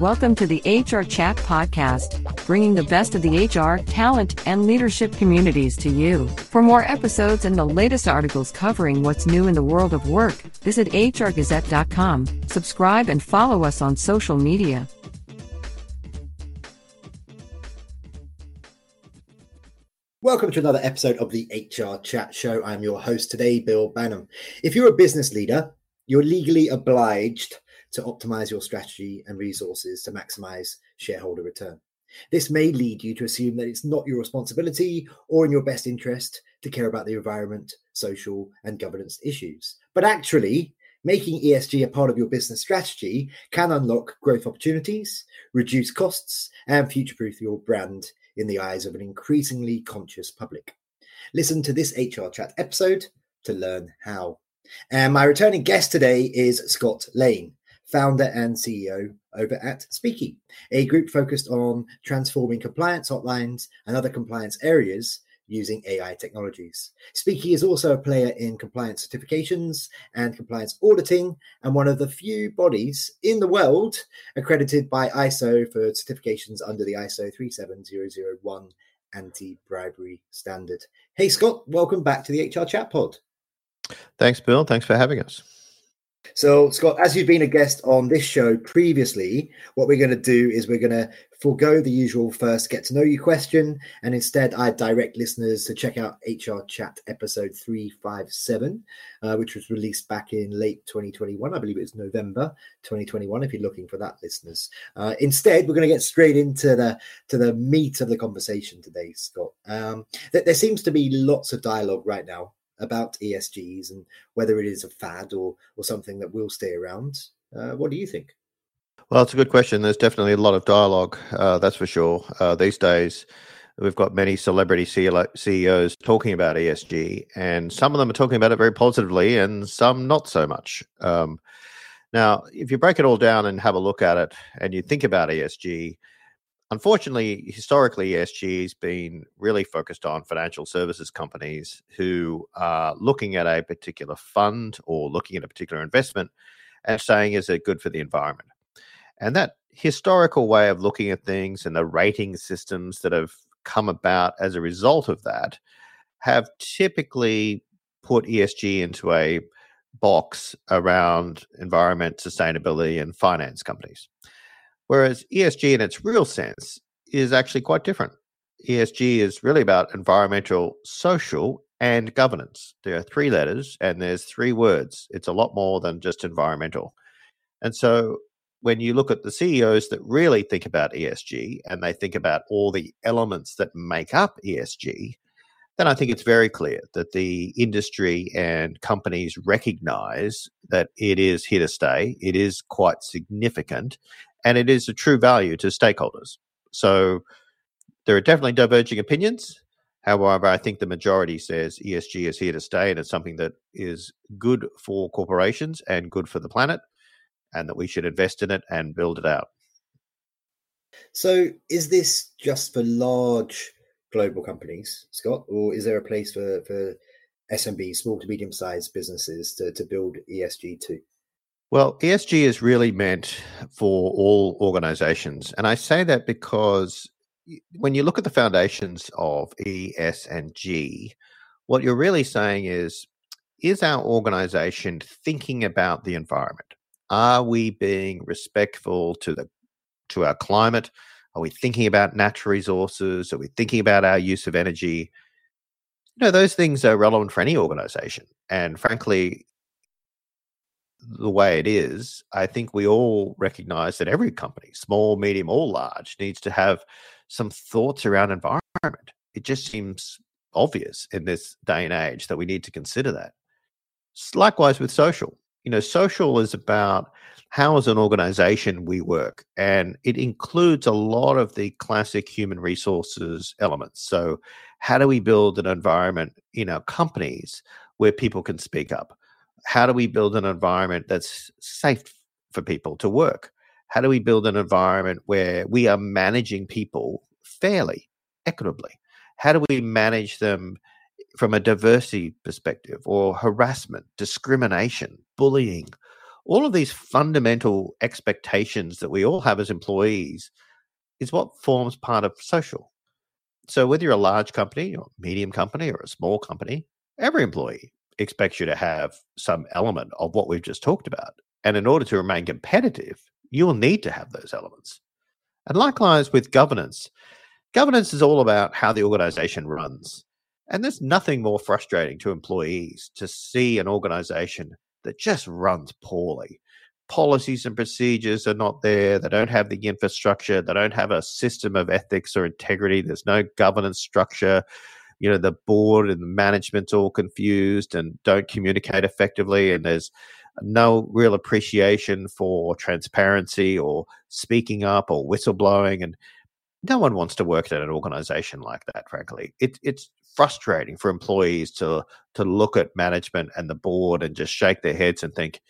Welcome to the HR Chat Podcast, bringing the best of the HR, talent, and leadership communities to you. For more episodes and the latest articles covering what's new in the world of work, visit hrgazette.com, subscribe, and follow us on social media. Welcome to another episode of the HR Chat Show. I'm your host today, Bill Banham. If you're a business leader, you're legally obliged to optimize your strategy and resources to maximize shareholder return. This may lead you to assume that it's not your responsibility or in your best interest to care about the environment, social, and governance issues. But actually, making ESG a part of your business strategy can unlock growth opportunities, reduce costs, and future proof your brand in the eyes of an increasingly conscious public. Listen to this HR Chat episode to learn how. And my returning guest today is Scott Lane founder and CEO over at Speeki, a group focused on transforming compliance hotlines and other compliance areas using AI technologies. Speeki is also a player in compliance certifications and compliance auditing, and one of the few bodies in the world accredited by ISO for certifications under the ISO 37001 anti bribery standard. Hey, Scott, welcome back to the HR Chat Pod. Thanks, Bill. Thanks for having us. So, Scott, as you've been a guest on this show previously, what we're going to do is we're going to forego the usual first get to know you question, and instead, I direct listeners to check out HR Chat episode 357, uh, which was released back in late 2021. I believe it was November 2021. If you're looking for that, listeners. Uh, instead, we're going to get straight into the to the meat of the conversation today, Scott. Um, there seems to be lots of dialogue right now about ESGs and whether it is a fad or or something that will stay around. Uh, what do you think? Well, it's a good question. There's definitely a lot of dialogue, uh, that's for sure. Uh, these days, we've got many celebrity CEOs talking about ESG, and some of them are talking about it very positively, and some not so much. Um, now, if you break it all down and have a look at it, and you think about ESG, Unfortunately, historically, ESG has been really focused on financial services companies who are looking at a particular fund or looking at a particular investment and saying, is it good for the environment? And that historical way of looking at things and the rating systems that have come about as a result of that have typically put ESG into a box around environment, sustainability, and finance companies. Whereas ESG in its real sense is actually quite different. ESG is really about environmental, social, and governance. There are three letters and there's three words. It's a lot more than just environmental. And so when you look at the CEOs that really think about ESG and they think about all the elements that make up ESG, then I think it's very clear that the industry and companies recognize that it is here to stay. It is quite significant and it is a true value to stakeholders. So there are definitely diverging opinions. However, I think the majority says ESG is here to stay and it's something that is good for corporations and good for the planet, and that we should invest in it and build it out. So, is this just for large global companies, Scott, or is there a place for, for SMB, small to medium sized businesses, to, to build ESG too? Well, ESG is really meant for all organizations. And I say that because when you look at the foundations of E, S, and G, what you're really saying is is our organization thinking about the environment? Are we being respectful to the to our climate? Are we thinking about natural resources? Are we thinking about our use of energy? You know, those things are relevant for any organization. And frankly, the way it is, I think we all recognize that every company, small, medium, or large, needs to have some thoughts around environment. It just seems obvious in this day and age that we need to consider that. Likewise with social. You know, social is about how as an organization we work, and it includes a lot of the classic human resources elements. So, how do we build an environment in our companies where people can speak up? How do we build an environment that's safe for people to work? How do we build an environment where we are managing people fairly, equitably? How do we manage them from a diversity perspective or harassment, discrimination, bullying, all of these fundamental expectations that we all have as employees is what forms part of social. So whether you're a large company or medium company or a small company, every employee expects you to have some element of what we've just talked about. And in order to remain competitive, you will need to have those elements. And likewise with governance, governance is all about how the organization runs. And there's nothing more frustrating to employees to see an organization that just runs poorly. Policies and procedures are not there. They don't have the infrastructure. They don't have a system of ethics or integrity. There's no governance structure. You know, the board and the management's all confused and don't communicate effectively. And there's no real appreciation for transparency or speaking up or whistleblowing. And no one wants to work at an organization like that, frankly. It, it's frustrating for employees to to look at management and the board and just shake their heads and think,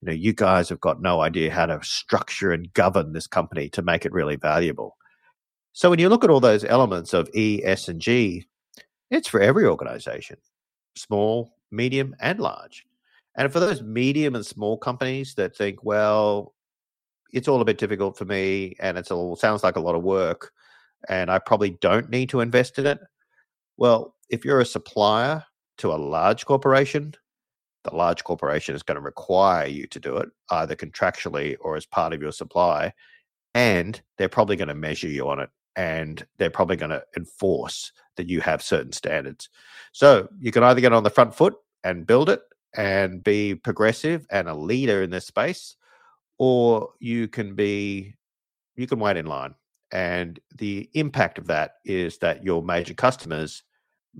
you know, you guys have got no idea how to structure and govern this company to make it really valuable. So when you look at all those elements of E, S, and G, it's for every organization, small, medium, and large. And for those medium and small companies that think, well, it's all a bit difficult for me and all sounds like a lot of work and I probably don't need to invest in it. Well, if you're a supplier to a large corporation, the large corporation is going to require you to do it either contractually or as part of your supply. And they're probably going to measure you on it and they're probably going to enforce that you have certain standards. So you can either get on the front foot and build it and be progressive and a leader in this space, or you can be, you can wait in line. And the impact of that is that your major customers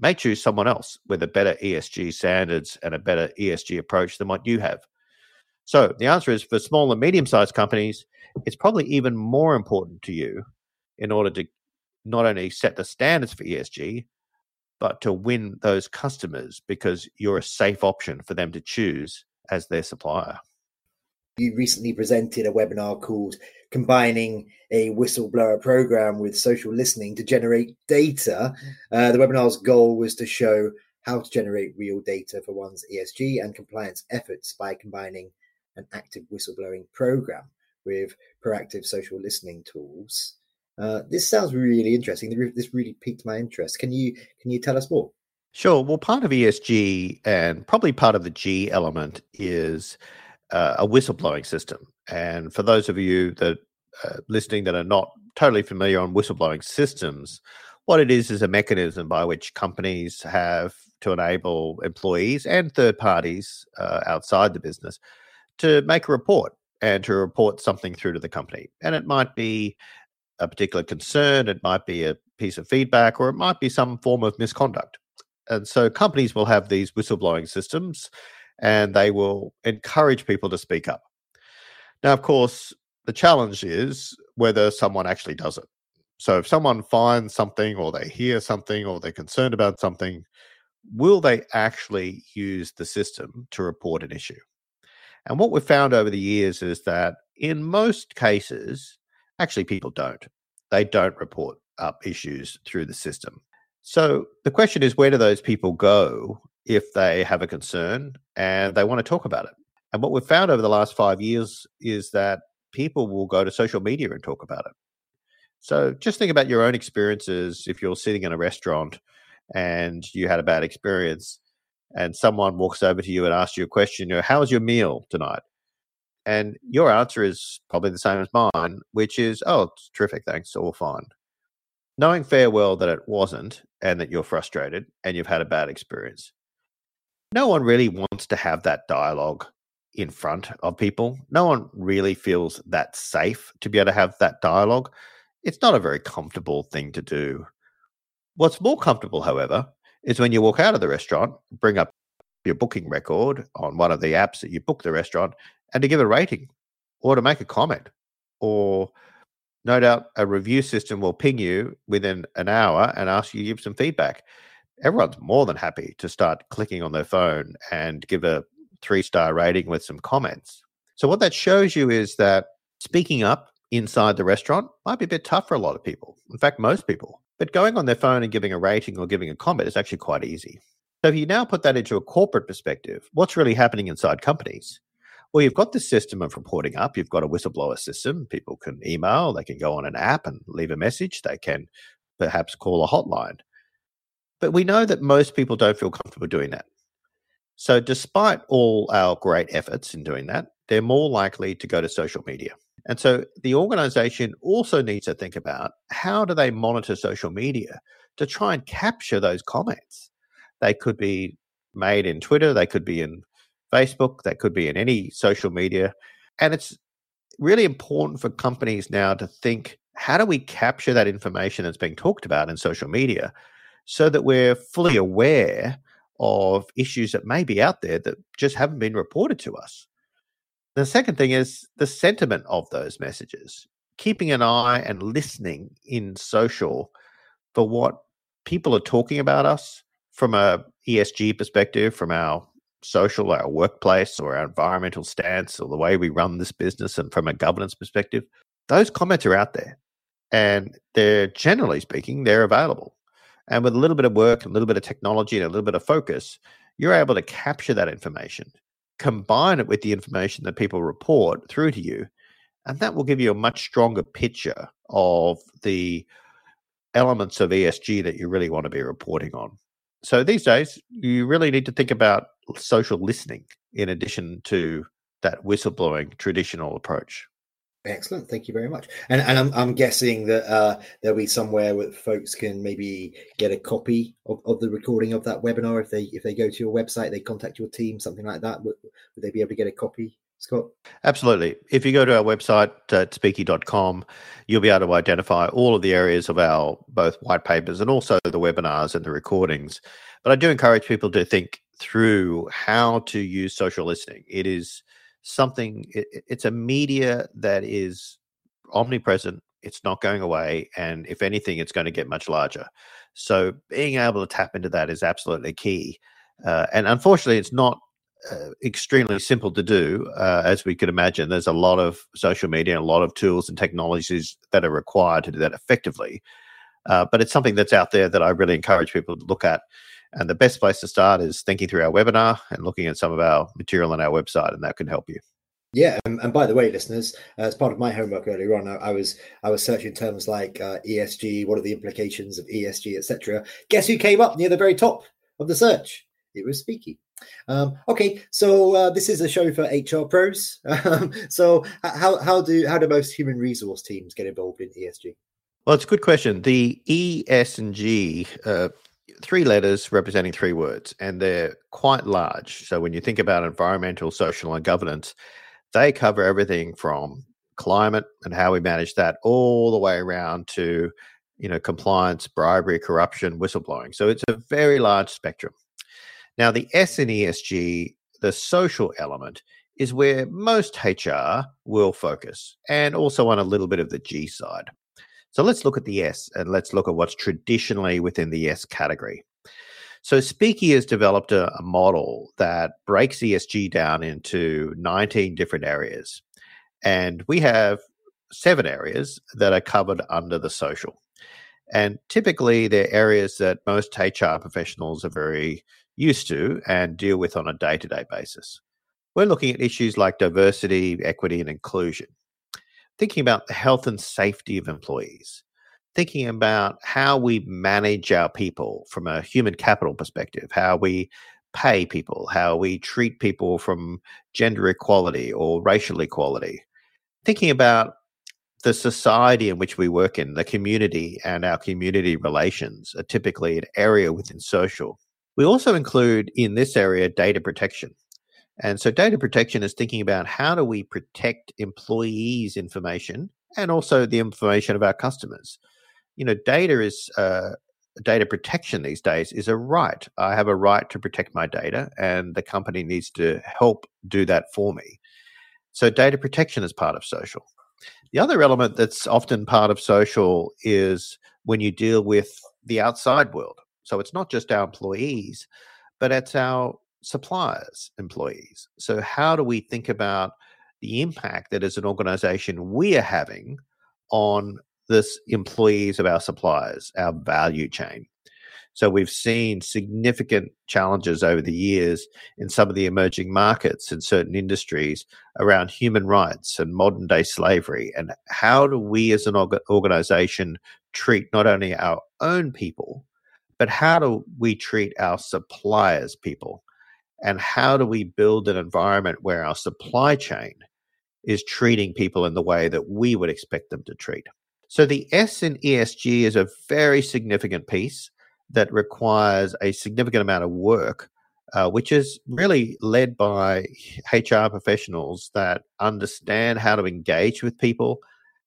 may choose someone else with a better ESG standards and a better ESG approach than what you have. So the answer is for small and medium sized companies, it's probably even more important to you in order to not only set the standards for ESG, but to win those customers because you're a safe option for them to choose as their supplier. You recently presented a webinar called Combining a Whistleblower Program with Social Listening to Generate Data. Uh, the webinar's goal was to show how to generate real data for one's ESG and compliance efforts by combining an active whistleblowing program with proactive social listening tools. Uh, this sounds really interesting. This really piqued my interest. Can you can you tell us more? Sure. Well, part of ESG and probably part of the G element is uh, a whistleblowing system. And for those of you that uh, listening that are not totally familiar on whistleblowing systems, what it is is a mechanism by which companies have to enable employees and third parties uh, outside the business to make a report and to report something through to the company. And it might be a particular concern, it might be a piece of feedback, or it might be some form of misconduct. And so companies will have these whistleblowing systems and they will encourage people to speak up. Now, of course, the challenge is whether someone actually does it. So if someone finds something or they hear something or they're concerned about something, will they actually use the system to report an issue? And what we've found over the years is that in most cases, actually people don't. They don't report up issues through the system. So the question is where do those people go if they have a concern and they want to talk about it? And what we've found over the last five years is that people will go to social media and talk about it. So just think about your own experiences if you're sitting in a restaurant and you had a bad experience and someone walks over to you and asks you a question, you know, how was your meal tonight? And your answer is probably the same as mine, which is, oh, it's terrific, thanks, all fine. Knowing fair well that it wasn't and that you're frustrated and you've had a bad experience. No one really wants to have that dialogue in front of people. No one really feels that safe to be able to have that dialogue. It's not a very comfortable thing to do. What's more comfortable, however, is when you walk out of the restaurant, bring up your booking record on one of the apps that you book the restaurant, and to give a rating or to make a comment. Or no doubt a review system will ping you within an hour and ask you to give some feedback. Everyone's more than happy to start clicking on their phone and give a three star rating with some comments. So, what that shows you is that speaking up inside the restaurant might be a bit tough for a lot of people. In fact, most people. But going on their phone and giving a rating or giving a comment is actually quite easy. So, if you now put that into a corporate perspective, what's really happening inside companies? Well, you've got this system of reporting up. You've got a whistleblower system. People can email, they can go on an app and leave a message, they can perhaps call a hotline. But we know that most people don't feel comfortable doing that. So, despite all our great efforts in doing that, they're more likely to go to social media. And so the organization also needs to think about how do they monitor social media to try and capture those comments. They could be made in Twitter, they could be in Facebook, that could be in any social media. And it's really important for companies now to think how do we capture that information that's being talked about in social media so that we're fully aware of issues that may be out there that just haven't been reported to us. The second thing is the sentiment of those messages, keeping an eye and listening in social for what people are talking about us from a ESG perspective, from our social, our workplace, or our environmental stance, or the way we run this business, and from a governance perspective. Those comments are out there, and they're generally speaking, they're available. And with a little bit of work, a little bit of technology, and a little bit of focus, you're able to capture that information, combine it with the information that people report through to you, and that will give you a much stronger picture of the elements of ESG that you really want to be reporting on. So these days, you really need to think about social listening in addition to that whistleblowing traditional approach. Excellent, thank you very much. And and I'm I'm guessing that uh, there'll be somewhere where folks can maybe get a copy of, of the recording of that webinar if they if they go to your website, they contact your team, something like that. Would, would they be able to get a copy? Scott? Absolutely. If you go to our website at speeki.com, you'll be able to identify all of the areas of our both white papers and also the webinars and the recordings. But I do encourage people to think through how to use social listening. It is something it, it's a media that is omnipresent it's not going away and if anything it's going to get much larger. So being able to tap into that is absolutely key uh, and unfortunately it's not uh, extremely simple to do uh, as we could imagine. There's a lot of social media and a lot of tools and technologies that are required to do that effectively uh, but it's something that's out there that i really encourage people to look at and the best place to start is thinking through our webinar and looking at some of our material on our website, and that can help you. Yeah, and, and by the way, listeners, uh, as part of my homework earlier on, I, I was I was searching terms like uh, ESG, what are the implications of ESG, etc. Guess who came up near the very top of the search? It was Speeki. Um, okay, so uh, this is a show for HR pros. Um, so how how do how do most human resource teams get involved in ESG? Well, it's a good question. The E, S, and G uh, three letters representing three words, and they're quite large. So when you think about environmental, social, and governance, they cover everything from climate and how we manage that all the way around to you know compliance bribery corruption whistleblowing. So it's a very large spectrum. Now the s in esg the social element is where most hr will focus and also on a little bit of the g side so let's look at the S and let's look at what's traditionally within the S category. So Speeki has developed a, a, model that breaks ESG down into 19 different areas. And we have seven areas that are covered under the social. And typically, they're areas that most HR professionals are very used to and deal with on a day to day basis. We're looking at issues like diversity, equity, and inclusion thinking about the health and safety of employees, thinking about how we manage our people from a human capital perspective, how we pay people, how we treat people from gender equality or racial equality, thinking about the society in which we work in, the community and our community relations are typically an area within social. We also include in this area data protection. And so data protection is thinking about how do we protect employees' information and also the information of our customers. You know, data is uh, data protection these days is a right. I have a right to protect my data, and the company needs to help do that for me. So, data protection is part of social. The other element that's often part of social is when you deal with the outside world. So, it's not just our employees, but it's our suppliers, employees. So, how do we think about the impact that as an organization we are having on this employees of our suppliers, our value chain? So we've seen significant challenges over the years in some of the emerging markets in certain industries around human rights and modern day slavery. And how do we as an organization treat not only our own people, but how do we treat our suppliers' people? And how do we build an environment where our supply chain is treating people in the way that we would expect them to treat? So the S in ESG is a very significant piece that requires a significant amount of work, uh, which is really led by HR professionals that understand how to engage with people,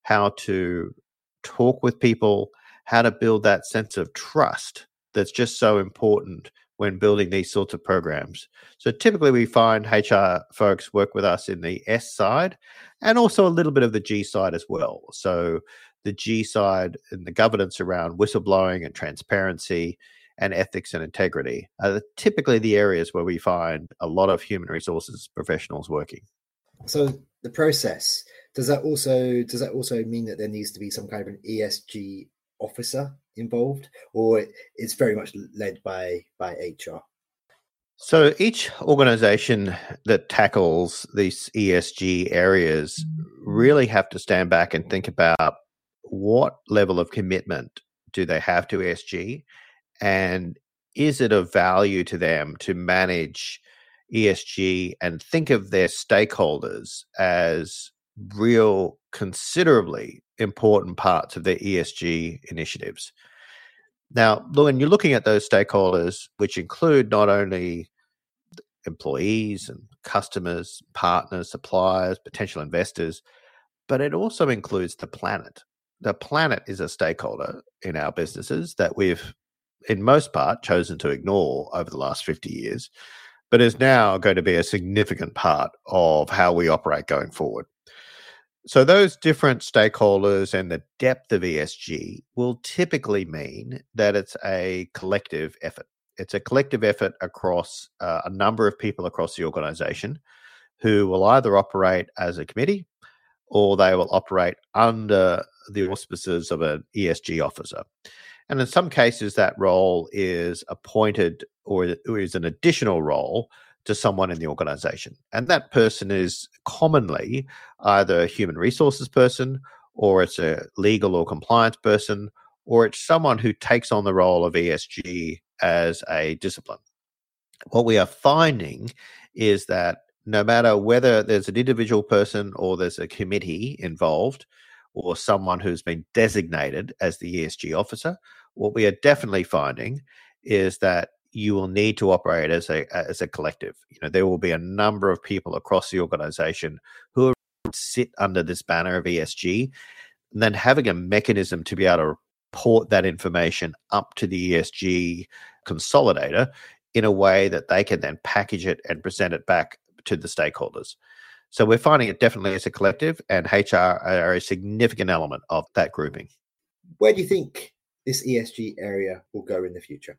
how to talk with people, how to build that sense of trust that's just so important when building these sorts of programs. So typically we find HR folks work with us in the S side and also a little bit of the G side as well. So the G side and the governance around whistleblowing and transparency and ethics and integrity are typically the areas where we find a lot of human resources professionals working. So the process does that also does that also mean that there needs to be some kind of an ESG officer involved, or it's very much led by by HR? So each organization that tackles these ESG areas mm-hmm. really have to stand back and think about what level of commitment do they have to ESG? And is it of value to them to manage ESG and think of their stakeholders as real, considerably important parts of their ESG initiatives? Now, when you're looking at those stakeholders, which include not only employees and customers, partners, suppliers, potential investors, but it also includes the planet the planet is a stakeholder in our businesses that we've, in most part, chosen to ignore over the last 50 years, but is now going to be a significant part of how we operate going forward. So, those different stakeholders and the depth of ESG will typically mean that it's a collective effort. It's a collective effort across uh, a number of people across the organization who will either operate as a committee or they will operate under the auspices of an ESG officer. And in some cases, that role is appointed or is an additional role to someone in the organization. And that person is commonly either a human resources person, or it's a legal or compliance person, or it's someone who takes on the role of ESG as a discipline. What we are finding is that no matter whether there's an individual person or there's a committee involved or someone who's been designated as the ESG officer, what we are definitely finding is that you will need to operate as a as a collective. You know, there will be a number of people across the organization who sit under this banner of ESG, and then having a mechanism to be able to report that information up to the ESG consolidator in a way that they can then package it and present it back to the stakeholders. So we're finding it definitely as a collective, and HR are a significant element of that grouping. Where do you think this ESG area will go in the future?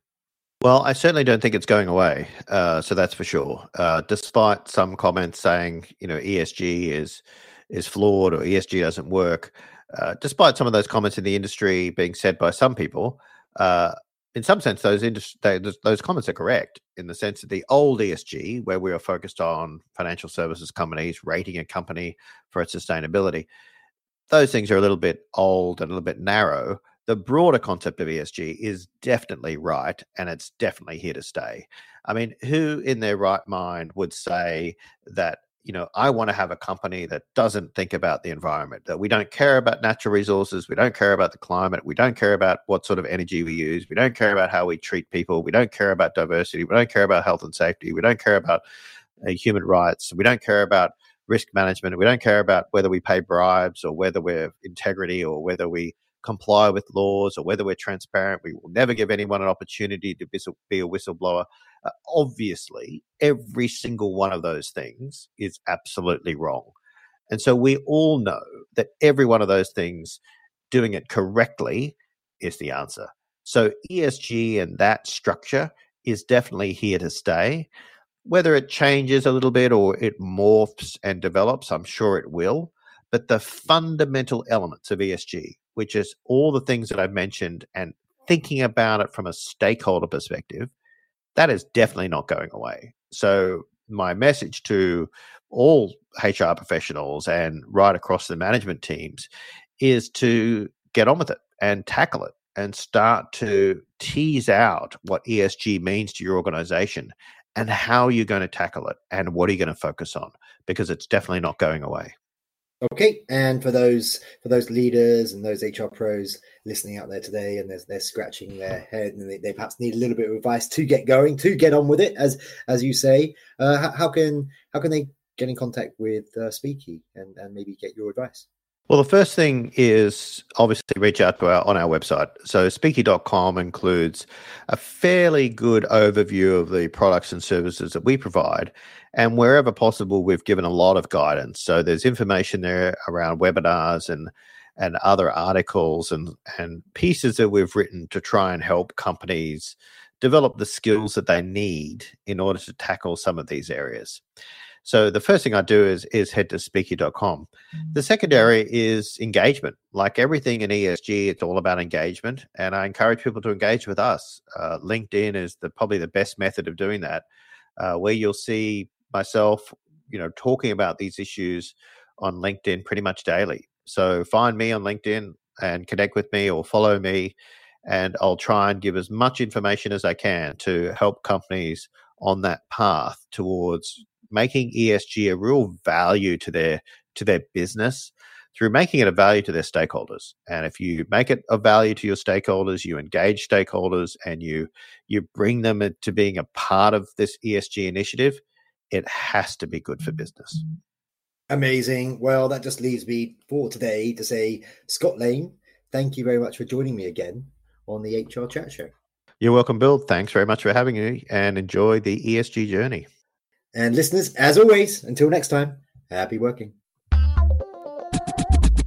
Well, I certainly don't think it's going away. Uh, so that's for sure. Uh, despite some comments saying, you know, ESG is is flawed or ESG doesn't work, uh, despite some of those comments in the industry being said by some people, uh, in some sense, those, those those comments are correct in the sense that the old ESG, where we are focused on financial services companies rating a company for its sustainability, those things are a little bit old and a little bit narrow. The broader concept of ESG is definitely right, and it's definitely here to stay. I mean, who in their right mind would say that you know, I want to have a company that doesn't think about the environment, that we don't care about natural resources, we don't care about the climate, we don't care about what sort of energy we use, we don't care about how we treat people, we don't care about diversity, we don't care about health and safety, we don't care about uh, human rights, we don't care about risk management, we don't care about whether we pay bribes or whether we're integrity or whether we comply with laws or whether we're transparent. We will never give anyone an opportunity to be a whistleblower. Uh, obviously, every single one of those things is absolutely wrong. And so we all know that every one of those things, doing it correctly, is the answer. So ESG and that structure is definitely here to stay. Whether it changes a little bit or it morphs and develops, I'm sure it will. But the fundamental elements of ESG, which is all the things that I've mentioned and thinking about it from a stakeholder perspective, that is definitely not going away. So, my message to all HR professionals and right across the management teams is to get on with it and tackle it and start to tease out what ESG means to your organization and how you're going to tackle it and what are you going to focus on because it's definitely not going away. Okay, and for those for those leaders and those HR pros listening out there today, and they're, they're scratching their head and they, they perhaps need a little bit of advice to get going, to get on with it, as as you say. Uh, how, how, can how can they get in contact with uh, Speeki and, and maybe get your advice? Well, the first thing is obviously reach out to our on our website. So speeki.com includes a fairly good overview of the products and services that we provide. And wherever possible, we've given a lot of guidance. So there's information there around webinars and and other articles and, and pieces that we've written to try and help companies develop the skills that they need in order to tackle some of these areas. So the first thing I do is is head to speeki.com. The second area is engagement. Like everything in ESG, it's all about engagement, and I encourage people to engage with us. Uh, LinkedIn is the probably the best method of doing that, uh, where you'll see myself, you know, talking about these issues on LinkedIn pretty much daily. So find me on LinkedIn and connect with me or follow me, and I'll try and give as much information as I can to help companies on that path towards making ESG a real value to their to their business through making it a value to their stakeholders. And if you make it a value to your stakeholders, you engage stakeholders and you you bring them to being a part of this ESG initiative, it has to be good for business. Amazing. Well, that just leaves me for today to say, Scott Lane, thank you very much for joining me again on the HR Chat Show. You're welcome, Bill. Thanks very much for having me and enjoy the ESG journey. And listeners, as always, until next time, happy working.